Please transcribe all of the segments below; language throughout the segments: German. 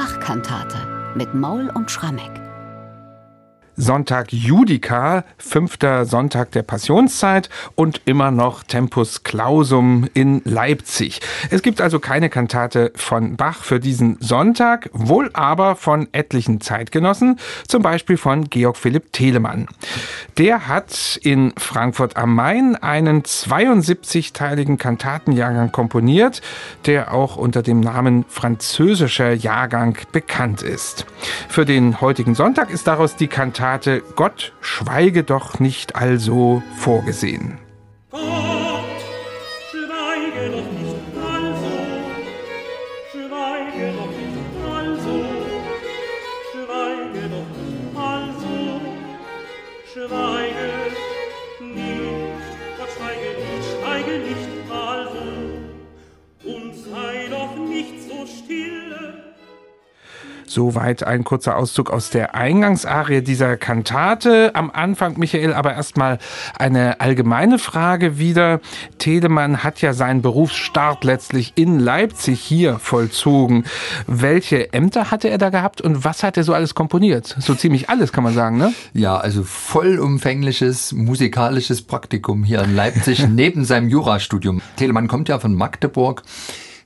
Bachkantate mit Maul und Schrammeck. Sonntag Judica, fünfter Sonntag der Passionszeit und immer noch Tempus Clausum in Leipzig. Es gibt also keine Kantate von Bach für diesen Sonntag, wohl aber von etlichen Zeitgenossen, zum Beispiel von Georg Philipp Telemann. Der hat in Frankfurt am Main einen 72-teiligen Kantatenjahrgang komponiert, der auch unter dem Namen französischer Jahrgang bekannt ist. Für den heutigen Sonntag ist daraus die Kantate hatte Gott schweige doch nicht also vorgesehen. Soweit ein kurzer Auszug aus der Eingangsarie dieser Kantate. Am Anfang, Michael, aber erstmal eine allgemeine Frage wieder. Telemann hat ja seinen Berufsstart letztlich in Leipzig hier vollzogen. Welche Ämter hatte er da gehabt und was hat er so alles komponiert? So ziemlich alles, kann man sagen, ne? Ja, also vollumfängliches musikalisches Praktikum hier in Leipzig neben seinem Jurastudium. Telemann kommt ja von Magdeburg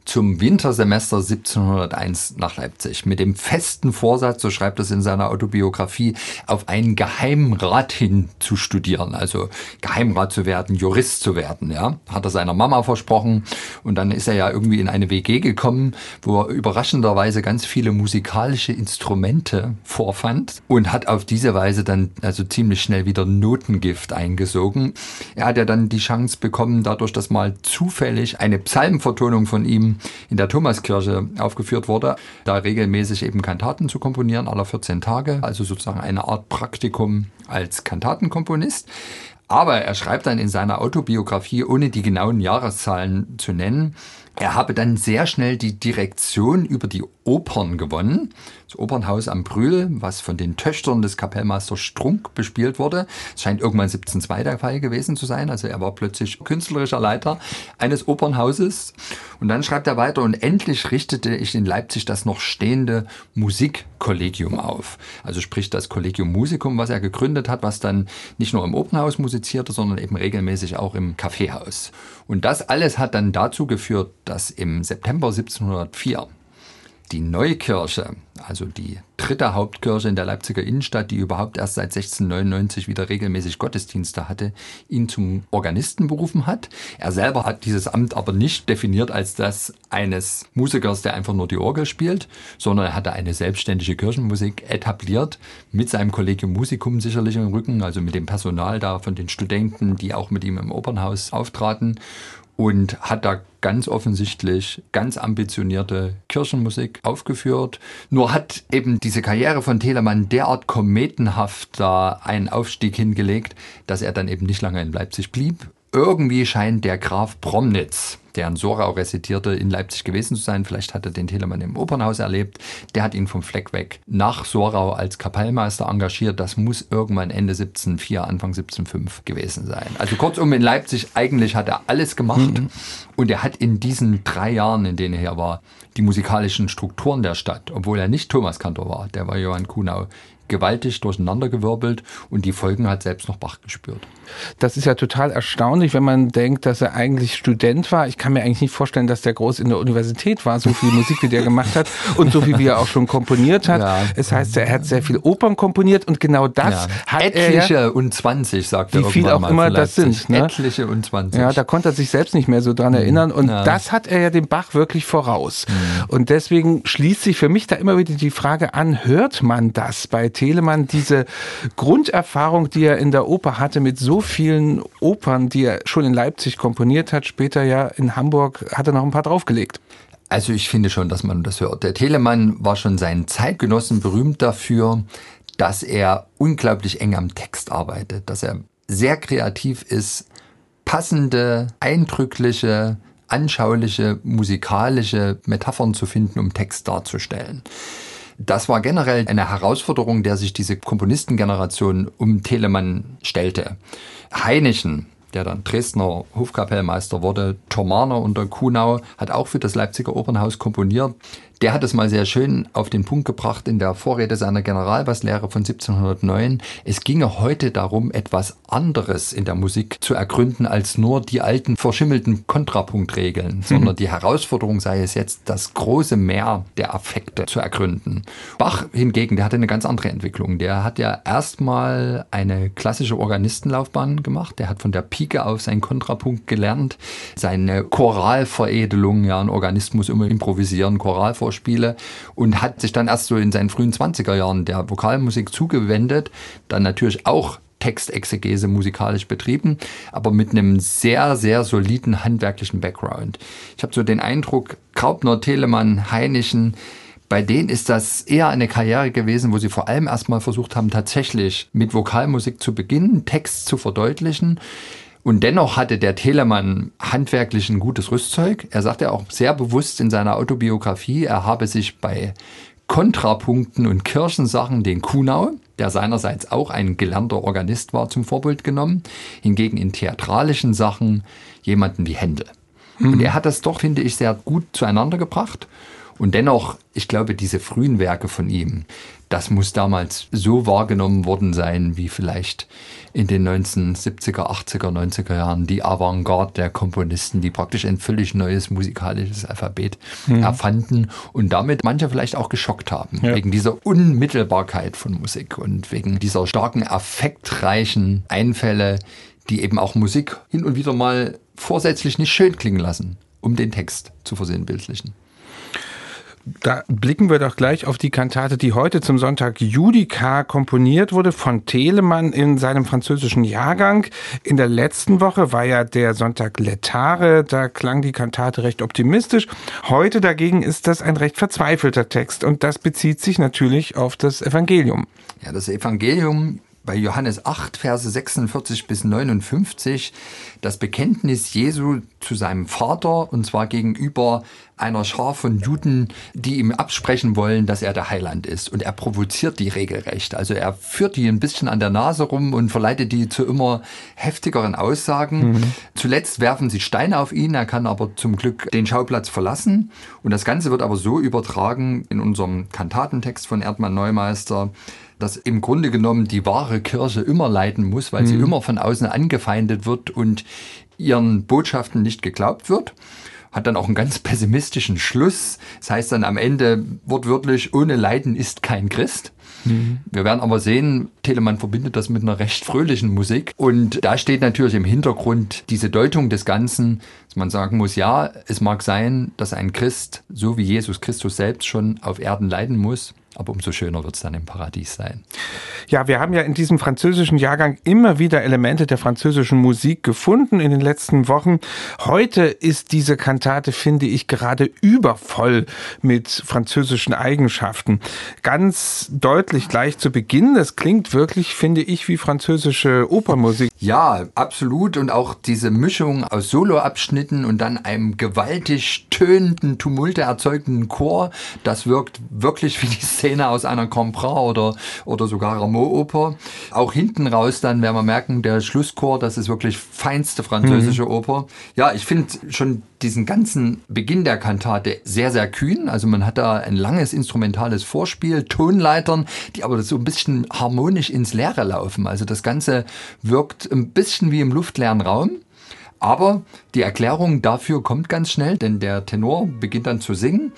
zum Wintersemester 1701 nach Leipzig mit dem festen Vorsatz, so schreibt es in seiner Autobiografie, auf einen Geheimrat hin zu studieren, also Geheimrat zu werden, Jurist zu werden, ja. Hat er seiner Mama versprochen und dann ist er ja irgendwie in eine WG gekommen, wo er überraschenderweise ganz viele musikalische Instrumente vorfand und hat auf diese Weise dann also ziemlich schnell wieder Notengift eingesogen. Er hat ja dann die Chance bekommen, dadurch, dass mal zufällig eine Psalmvertonung von ihm in der Thomaskirche aufgeführt wurde, da regelmäßig eben Kantaten zu komponieren, aller 14 Tage, also sozusagen eine Art Praktikum als Kantatenkomponist. Aber er schreibt dann in seiner Autobiografie, ohne die genauen Jahreszahlen zu nennen, er habe dann sehr schnell die Direktion über die Opern gewonnen. Das Opernhaus am Brühl, was von den Töchtern des Kapellmeisters Strunk bespielt wurde. Es scheint irgendwann 1702 der Fall gewesen zu sein. Also er war plötzlich künstlerischer Leiter eines Opernhauses. Und dann schreibt er weiter, und endlich richtete ich in Leipzig das noch stehende Musikkollegium auf. Also sprich das Collegium Musicum, was er gegründet hat, was dann nicht nur im Opernhaus musizierte, sondern eben regelmäßig auch im Kaffeehaus. Und das alles hat dann dazu geführt, dass im September 1704 die Neukirche, also die dritte Hauptkirche in der Leipziger Innenstadt, die überhaupt erst seit 1699 wieder regelmäßig Gottesdienste hatte, ihn zum Organisten berufen hat. Er selber hat dieses Amt aber nicht definiert als das eines Musikers, der einfach nur die Orgel spielt, sondern er hatte eine selbstständige Kirchenmusik etabliert, mit seinem Kollegium Musicum sicherlich im Rücken, also mit dem Personal da von den Studenten, die auch mit ihm im Opernhaus auftraten und hat da ganz offensichtlich ganz ambitionierte Kirchenmusik aufgeführt. Nur hat eben diese Karriere von Telemann derart kometenhaft da einen Aufstieg hingelegt, dass er dann eben nicht lange in Leipzig blieb. Irgendwie scheint der Graf Promnitz, der in Sorau residierte, in Leipzig gewesen zu sein. Vielleicht hat er den Telemann im Opernhaus erlebt. Der hat ihn vom Fleck weg nach Sorau als Kapellmeister engagiert. Das muss irgendwann Ende 1704, Anfang 1705 gewesen sein. Also kurzum, in Leipzig eigentlich hat er alles gemacht. Mhm. Und er hat in diesen drei Jahren, in denen er hier war, die musikalischen Strukturen der Stadt, obwohl er nicht Thomaskantor war, der war Johann Kuhnau, gewaltig durcheinandergewirbelt und die Folgen hat selbst noch Bach gespürt. Das ist ja total erstaunlich, wenn man denkt, dass er eigentlich Student war. Ich kann mir eigentlich nicht vorstellen, dass der groß in der Universität war, so viel Musik, wie der gemacht hat und so viel, wie er auch schon komponiert hat. Ja. Es heißt, er hat sehr viel Opern komponiert und genau das ja. hat Etliche er und 20, sagt er Wie viel auch immer das sind. Ne? Etliche und 20. Ja, da konnte er sich selbst nicht mehr so dran mhm. erinnern und ja. das hat er ja dem Bach wirklich voraus. Mhm. Und deswegen schließt sich für mich da immer wieder die Frage an, hört man das bei Telemann, diese Grunderfahrung, die er in der Oper hatte mit so vielen Opern, die er schon in Leipzig komponiert hat, später ja in Hamburg hat er noch ein paar draufgelegt. Also ich finde schon, dass man das hört. Der Telemann war schon seinen Zeitgenossen berühmt dafür, dass er unglaublich eng am Text arbeitet, dass er sehr kreativ ist, passende, eindrückliche, anschauliche, musikalische Metaphern zu finden, um Text darzustellen. Das war generell eine Herausforderung, der sich diese Komponistengeneration um Telemann stellte. Heinichen, der dann Dresdner Hofkapellmeister wurde, Thormaner unter Kuhnau, hat auch für das Leipziger Opernhaus komponiert. Der hat es mal sehr schön auf den Punkt gebracht in der Vorrede seiner Generalbasslehre von 1709. Es ginge heute darum, etwas anderes in der Musik zu ergründen als nur die alten verschimmelten Kontrapunktregeln, mhm. sondern die Herausforderung sei es jetzt, das große Meer der Affekte zu ergründen. Bach hingegen, der hatte eine ganz andere Entwicklung. Der hat ja erstmal eine klassische Organistenlaufbahn gemacht. Der hat von der Pike auf seinen Kontrapunkt gelernt, seine Choralveredelung, ja, ein Organist muss immer improvisieren, Choralvorspiele und hat sich dann erst so in seinen frühen 20er Jahren der Vokalmusik zugewendet, dann natürlich auch Textexegese musikalisch betrieben, aber mit einem sehr, sehr soliden handwerklichen Background. Ich habe so den Eindruck, Graupner, Telemann, Heinichen, bei denen ist das eher eine Karriere gewesen, wo sie vor allem erstmal versucht haben, tatsächlich mit Vokalmusik zu beginnen, Text zu verdeutlichen. Und dennoch hatte der Telemann handwerklich ein gutes Rüstzeug. Er sagte auch sehr bewusst in seiner Autobiografie, er habe sich bei Kontrapunkten und Kirchensachen den Kuhnau, der seinerseits auch ein gelernter Organist war, zum Vorbild genommen. Hingegen in theatralischen Sachen jemanden wie Händel. Mhm. Und er hat das doch, finde ich, sehr gut zueinander gebracht. Und dennoch, ich glaube, diese frühen Werke von ihm, das muss damals so wahrgenommen worden sein, wie vielleicht in den 1970er, 80er, 90er Jahren die Avantgarde der Komponisten, die praktisch ein völlig neues musikalisches Alphabet mhm. erfanden und damit manche vielleicht auch geschockt haben, ja. wegen dieser Unmittelbarkeit von Musik und wegen dieser starken, affektreichen Einfälle, die eben auch Musik hin und wieder mal vorsätzlich nicht schön klingen lassen, um den Text zu versinnbildlichen. Da blicken wir doch gleich auf die Kantate, die heute zum Sonntag Judica komponiert wurde von Telemann in seinem französischen Jahrgang. In der letzten Woche war ja der Sonntag Letare, da klang die Kantate recht optimistisch. Heute dagegen ist das ein recht verzweifelter Text und das bezieht sich natürlich auf das Evangelium. Ja, das Evangelium bei Johannes 8, Verse 46 bis 59 das Bekenntnis Jesu zu seinem Vater und zwar gegenüber einer Schar von Juden, die ihm absprechen wollen, dass er der Heiland ist. Und er provoziert die regelrecht. Also er führt die ein bisschen an der Nase rum und verleitet die zu immer heftigeren Aussagen. Mhm. Zuletzt werfen sie Steine auf ihn. Er kann aber zum Glück den Schauplatz verlassen. Und das Ganze wird aber so übertragen in unserem Kantatentext von Erdmann Neumeister, dass im Grunde genommen die wahre Kirche immer leiden muss, weil mhm. sie immer von außen angefeindet wird und ihren Botschaften nicht geglaubt wird hat dann auch einen ganz pessimistischen Schluss. Das heißt dann am Ende wortwörtlich, ohne Leiden ist kein Christ. Mhm. Wir werden aber sehen, Telemann verbindet das mit einer recht fröhlichen Musik. Und da steht natürlich im Hintergrund diese Deutung des Ganzen, dass man sagen muss, ja, es mag sein, dass ein Christ, so wie Jesus Christus selbst schon auf Erden leiden muss, aber umso schöner wird es dann im Paradies sein. Ja, wir haben ja in diesem französischen Jahrgang immer wieder Elemente der französischen Musik gefunden in den letzten Wochen. Heute ist diese Kantate, finde ich, gerade übervoll mit französischen Eigenschaften. Ganz deutlich gleich zu Beginn, das klingt wirklich, finde ich, wie französische Opernmusik. Ja, absolut. Und auch diese Mischung aus Soloabschnitten und dann einem gewaltig tönenden, Tumulte erzeugenden Chor, das wirkt wirklich wie die Szene aus einer Compra oder, oder sogar Rameau-Oper. Auch hinten raus dann werden wir merken, der Schlusschor, das ist wirklich feinste französische mhm. Oper. Ja, ich finde schon diesen ganzen Beginn der Kantate sehr, sehr kühn. Also man hat da ein langes instrumentales Vorspiel, Tonleitern, die aber so ein bisschen harmonisch ins Leere laufen. Also das Ganze wirkt ein bisschen wie im luftleeren Raum. Aber die Erklärung dafür kommt ganz schnell, denn der Tenor beginnt dann zu singen.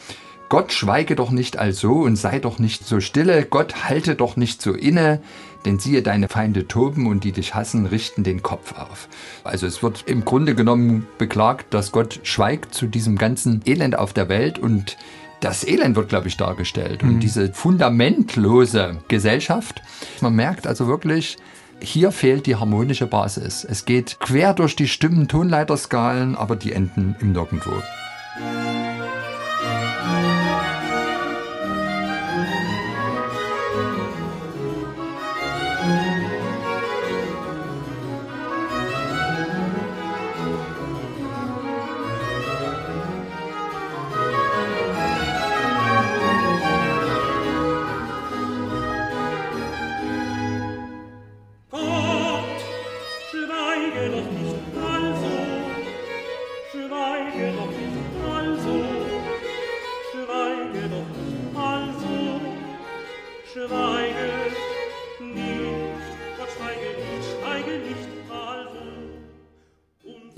Gott schweige doch nicht also und sei doch nicht so stille, Gott halte doch nicht so inne, denn siehe deine Feinde toben und die dich hassen, richten den Kopf auf. Also es wird im Grunde genommen beklagt, dass Gott schweigt zu diesem ganzen Elend auf der Welt und das Elend wird, glaube ich, dargestellt. Und mhm. diese fundamentlose Gesellschaft, man merkt also wirklich, hier fehlt die harmonische Basis. Es geht quer durch die Stimmen, Tonleiterskalen, aber die enden im Nirgendwo.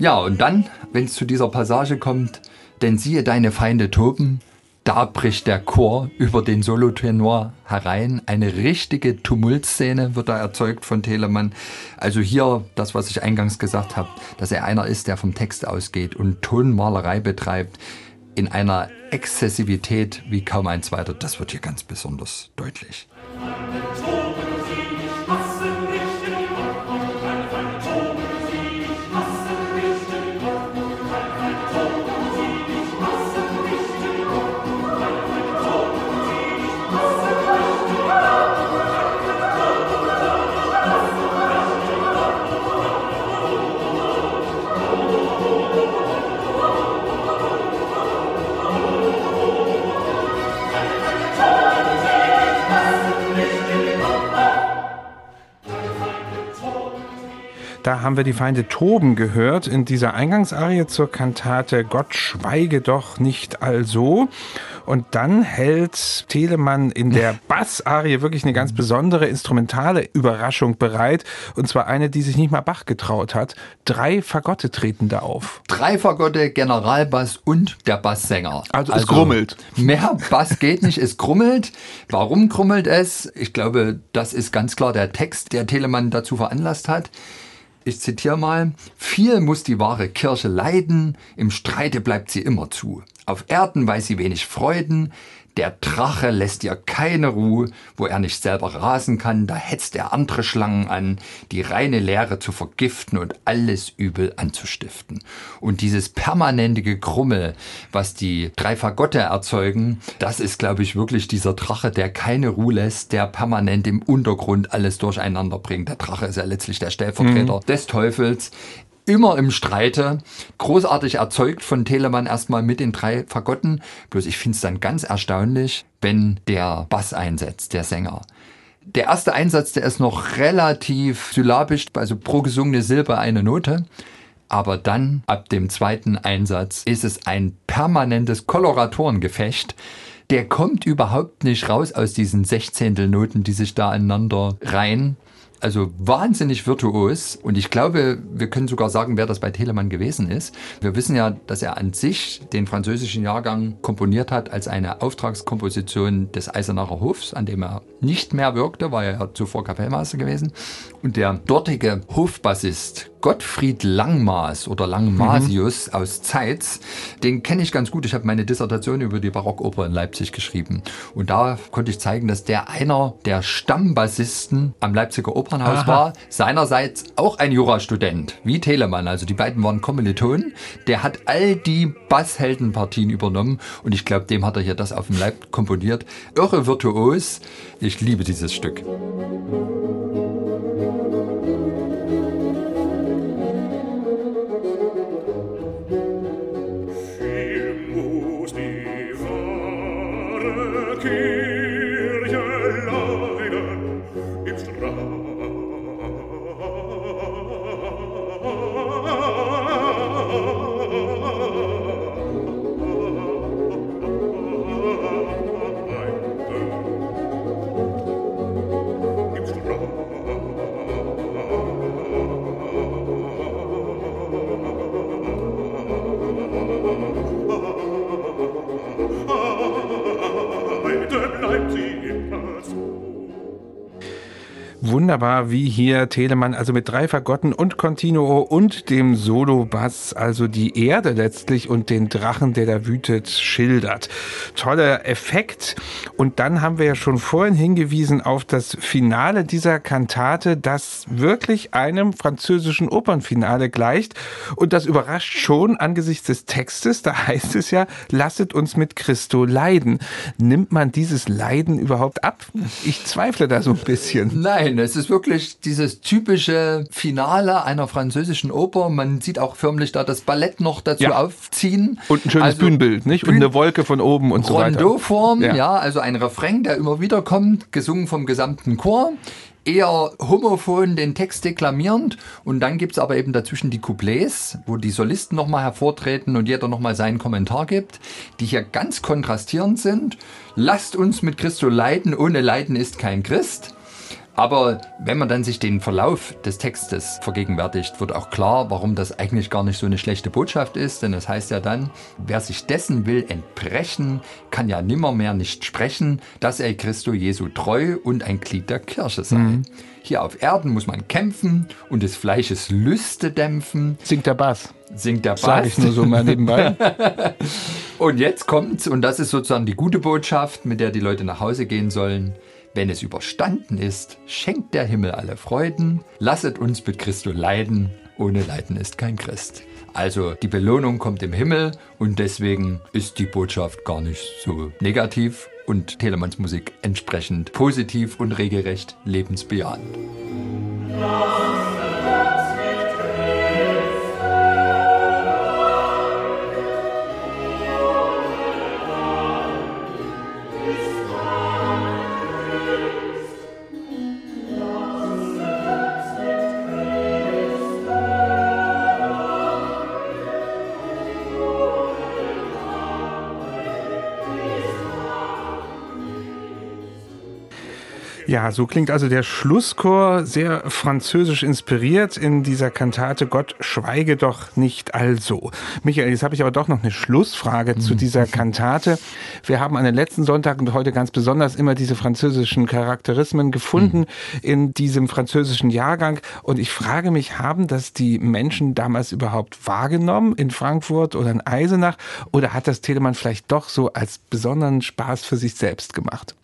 Ja, und dann, wenn es zu dieser Passage kommt, denn siehe deine Feinde toben, da bricht der Chor über den Solotenor herein. Eine richtige Tumultszene wird da erzeugt von Telemann. Also hier das, was ich eingangs gesagt habe, dass er einer ist, der vom Text ausgeht und Tonmalerei betreibt in einer Exzessivität wie kaum ein zweiter. Das wird hier ganz besonders deutlich. Da haben wir die Feinde toben gehört in dieser Eingangsarie zur Kantate Gott schweige doch nicht also. Und dann hält Telemann in der Bassarie wirklich eine ganz besondere instrumentale Überraschung bereit. Und zwar eine, die sich nicht mal Bach getraut hat. Drei Fagotte treten da auf. Drei Fagotte, Generalbass und der Basssänger. Also, also es grummelt. Mehr Bass geht nicht, es grummelt. Warum grummelt es? Ich glaube, das ist ganz klar der Text, der Telemann dazu veranlasst hat ich zitiere mal, viel muss die wahre Kirche leiden, im Streite bleibt sie immer zu. Auf Erden weiß sie wenig Freuden, der Drache lässt ihr keine Ruhe, wo er nicht selber rasen kann, da hetzt er andere Schlangen an, die reine Leere zu vergiften und alles Übel anzustiften. Und dieses permanente Gekrummel, was die drei Fagotte erzeugen, das ist, glaube ich, wirklich dieser Drache, der keine Ruhe lässt, der permanent im Untergrund alles durcheinander bringt. Der Drache ist ja letztlich der Stellvertreter mhm. des Teufels immer im Streite. Großartig erzeugt von Telemann erstmal mit den drei Fagotten. Bloß ich finde es dann ganz erstaunlich, wenn der Bass einsetzt, der Sänger. Der erste Einsatz, der ist noch relativ syllabisch, also pro gesungene Silbe eine Note. Aber dann, ab dem zweiten Einsatz, ist es ein permanentes Koloratorengefecht. Der kommt überhaupt nicht raus aus diesen Sechzehntelnoten, die sich da aneinander reihen also wahnsinnig virtuos und ich glaube, wir können sogar sagen, wer das bei Telemann gewesen ist. Wir wissen ja, dass er an sich den französischen Jahrgang komponiert hat als eine Auftragskomposition des Eisenacher Hofs, an dem er nicht mehr wirkte, war er ja zuvor Kapellmeister gewesen. Und der dortige Hofbassist Gottfried Langmaß oder Langmasius mhm. aus Zeitz, den kenne ich ganz gut. Ich habe meine Dissertation über die Barockoper in Leipzig geschrieben. Und da konnte ich zeigen, dass der einer der Stammbassisten am Leipziger Opernhaus Aha. war. Seinerseits auch ein Jurastudent, wie Telemann. Also die beiden waren Kommilitonen. Der hat all die Bassheldenpartien übernommen. Und ich glaube, dem hat er hier das auf dem Leib komponiert. Irre virtuos. Ich liebe dieses Stück. Wunderbar, wie hier Telemann, also mit drei Fagotten und Continuo und dem Solo-Bass, also die Erde letztlich und den Drachen, der da wütet, schildert. Toller Effekt. Und dann haben wir ja schon vorhin hingewiesen auf das Finale dieser Kantate, das wirklich einem französischen Opernfinale gleicht. Und das überrascht schon angesichts des Textes. Da heißt es ja, lasset uns mit Christo leiden. Nimmt man dieses Leiden überhaupt ab? Ich zweifle da so ein bisschen. Nein, es wirklich dieses typische Finale einer französischen Oper. Man sieht auch förmlich da das Ballett noch dazu ja. aufziehen. Und ein schönes also Bühnenbild, nicht? Und eine Wolke von oben und so weiter. Rondeau-Form, ja. ja, also ein Refrain, der immer wieder kommt, gesungen vom gesamten Chor eher homophon den Text deklamierend und dann gibt es aber eben dazwischen die Couplets, wo die Solisten nochmal hervortreten und jeder nochmal seinen Kommentar gibt, die hier ganz kontrastierend sind. Lasst uns mit Christo leiden, ohne Leiden ist kein Christ. Aber wenn man dann sich den Verlauf des Textes vergegenwärtigt, wird auch klar, warum das eigentlich gar nicht so eine schlechte Botschaft ist. Denn es das heißt ja dann, wer sich dessen will entbrechen, kann ja nimmermehr nicht sprechen, dass er Christo Jesu treu und ein Glied der Kirche sei. Mhm. Hier auf Erden muss man kämpfen und des Fleisches Lüste dämpfen. Singt der Bass. Singt der Bass. Sag ich nur so mal nebenbei. und jetzt kommt's, und das ist sozusagen die gute Botschaft, mit der die Leute nach Hause gehen sollen. Wenn es überstanden ist, schenkt der Himmel alle Freuden, lasset uns mit Christo leiden, ohne Leiden ist kein Christ. Also die Belohnung kommt im Himmel und deswegen ist die Botschaft gar nicht so negativ und Telemanns Musik entsprechend positiv und regelrecht lebensbejahend. Ja, so klingt also der Schlusschor sehr französisch inspiriert in dieser Kantate Gott schweige doch nicht also. Michael, jetzt habe ich aber doch noch eine Schlussfrage mhm. zu dieser Kantate. Wir haben an den letzten Sonntag und heute ganz besonders immer diese französischen Charakterismen gefunden mhm. in diesem französischen Jahrgang und ich frage mich, haben das die Menschen damals überhaupt wahrgenommen in Frankfurt oder in Eisenach oder hat das Telemann vielleicht doch so als besonderen Spaß für sich selbst gemacht?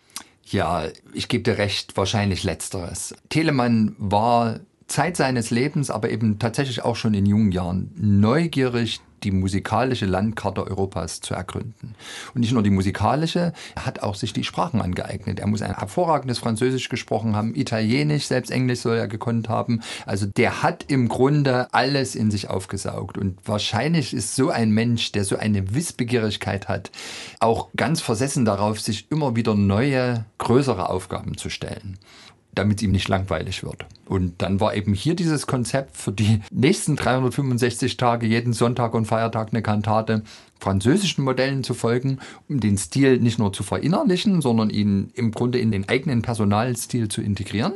Ja, ich gebe dir recht, wahrscheinlich letzteres. Telemann war Zeit seines Lebens, aber eben tatsächlich auch schon in jungen Jahren neugierig, die musikalische Landkarte Europas zu ergründen. Und nicht nur die musikalische, er hat auch sich die Sprachen angeeignet. Er muss ein hervorragendes Französisch gesprochen haben, Italienisch, selbst Englisch soll er gekonnt haben. Also der hat im Grunde alles in sich aufgesaugt. Und wahrscheinlich ist so ein Mensch, der so eine Wissbegierigkeit hat, auch ganz versessen darauf, sich immer wieder neue, größere Aufgaben zu stellen damit es ihm nicht langweilig wird. Und dann war eben hier dieses Konzept für die nächsten 365 Tage, jeden Sonntag und Feiertag eine Kantate, französischen Modellen zu folgen, um den Stil nicht nur zu verinnerlichen, sondern ihn im Grunde in den eigenen Personalstil zu integrieren.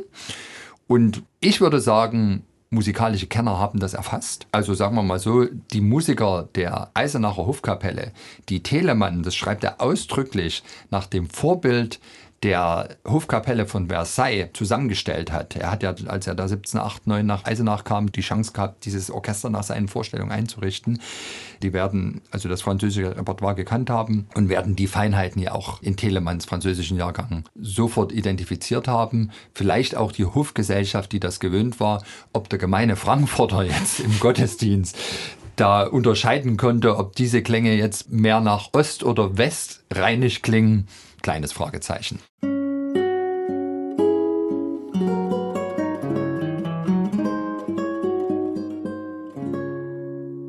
Und ich würde sagen, musikalische Kenner haben das erfasst. Also sagen wir mal so, die Musiker der Eisenacher Hofkapelle, die Telemann, das schreibt er ausdrücklich nach dem Vorbild der Hofkapelle von Versailles zusammengestellt hat. Er hat ja, als er da 1789 nach Eisenach kam, die Chance gehabt, dieses Orchester nach seinen Vorstellungen einzurichten. Die werden also das französische Repertoire gekannt haben und werden die Feinheiten ja auch in Telemanns französischen Jahrgang sofort identifiziert haben. Vielleicht auch die Hofgesellschaft, die das gewöhnt war, ob der gemeine Frankfurter jetzt im Gottesdienst da unterscheiden konnte, ob diese Klänge jetzt mehr nach Ost oder West rheinisch klingen Kleines Fragezeichen.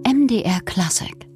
MDR Classic